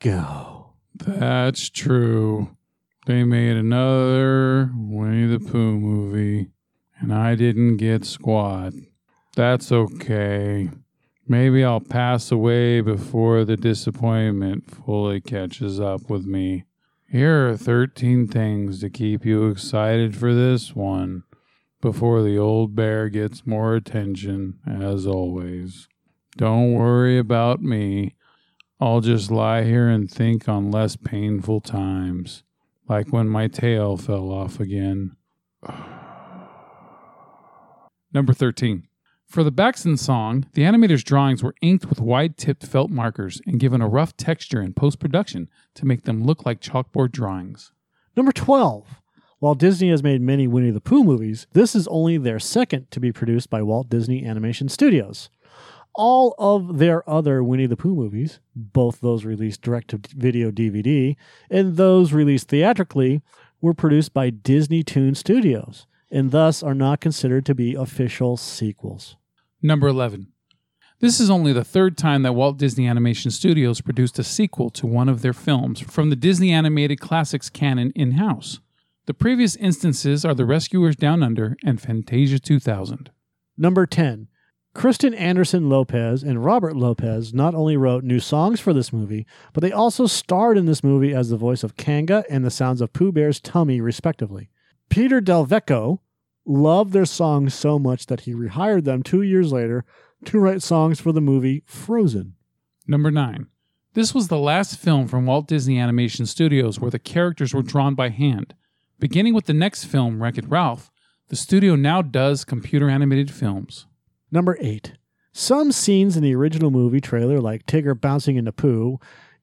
go. That's true. They made another Winnie the Pooh movie, and I didn't get squat. That's okay. Maybe I'll pass away before the disappointment fully catches up with me. Here are 13 things to keep you excited for this one before the old bear gets more attention, as always. Don't worry about me. I'll just lie here and think on less painful times, like when my tail fell off again. Number 13. For the Backson song, the animator's drawings were inked with wide tipped felt markers and given a rough texture in post production to make them look like chalkboard drawings. Number 12. While Disney has made many Winnie the Pooh movies, this is only their second to be produced by Walt Disney Animation Studios. All of their other Winnie the Pooh movies, both those released direct to video DVD and those released theatrically, were produced by Disney Toon Studios and thus are not considered to be official sequels. Number 11. This is only the third time that Walt Disney Animation Studios produced a sequel to one of their films from the Disney Animated Classics canon in house. The previous instances are The Rescuers Down Under and Fantasia 2000. Number 10. Kristen Anderson Lopez and Robert Lopez not only wrote new songs for this movie, but they also starred in this movie as the voice of Kanga and the sounds of Pooh Bear's tummy, respectively. Peter Del Vecho loved their songs so much that he rehired them two years later to write songs for the movie Frozen. Number 9. This was the last film from Walt Disney Animation Studios where the characters were drawn by hand. Beginning with the next film, Wreck It Ralph, the studio now does computer animated films. Number 8. Some scenes in the original movie trailer, like Tigger bouncing into Pooh,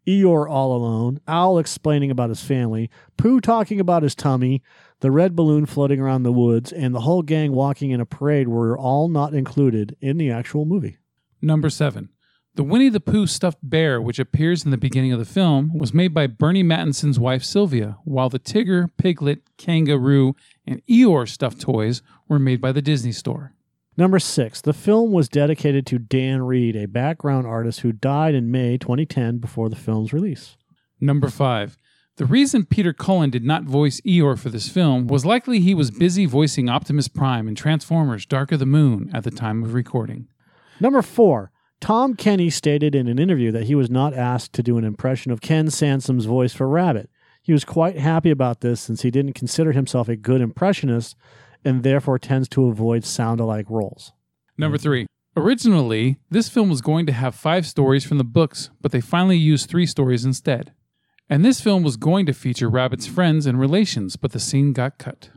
Eeyore all alone, Owl explaining about his family, Pooh talking about his tummy, the red balloon floating around the woods, and the whole gang walking in a parade were all not included in the actual movie. Number 7. The Winnie the Pooh stuffed bear, which appears in the beginning of the film, was made by Burny Mattinson's wife Sylvia, while the Tigger, Piglet, Kangaroo, and Eeyore stuffed toys were made by the Disney Store. Number six, the film was dedicated to Dan Reed, a background artist who died in May 2010 before the film's release. Number 5. The reason Peter Cullen did not voice Eeyore for this film was likely he was busy voicing Optimus Prime in Transformers Dark of the Moon at the time of recording. Number four, Tom Kenny stated in an interview that he was not asked to do an impression of Ken Sansom's voice for Rabbit. He was quite happy about this since he didn't consider himself a good impressionist and therefore tends to avoid sound alike roles. Number three. Originally, this film was going to have five stories from the books, but they finally used three stories instead. And this film was going to feature Rabbit's friends and relations, but the scene got cut.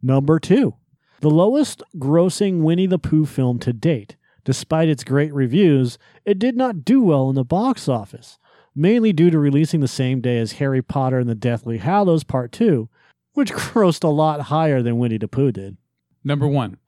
Number two, the lowest grossing Winnie the Pooh film to date. Despite its great reviews, it did not do well in the box office, mainly due to releasing the same day as Harry Potter and the Deathly Hallows Part 2, which grossed a lot higher than Winnie the Pooh did. Number one.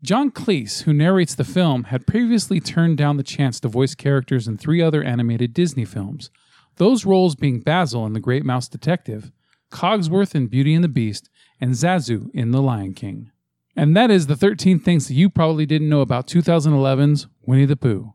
John Cleese, who narrates the film, had previously turned down the chance to voice characters in three other animated Disney films, those roles being Basil in The Great Mouse Detective, Cogsworth in Beauty and the Beast, and Zazu in The Lion King. And that is the 13 things that you probably didn't know about 2011's Winnie the Pooh.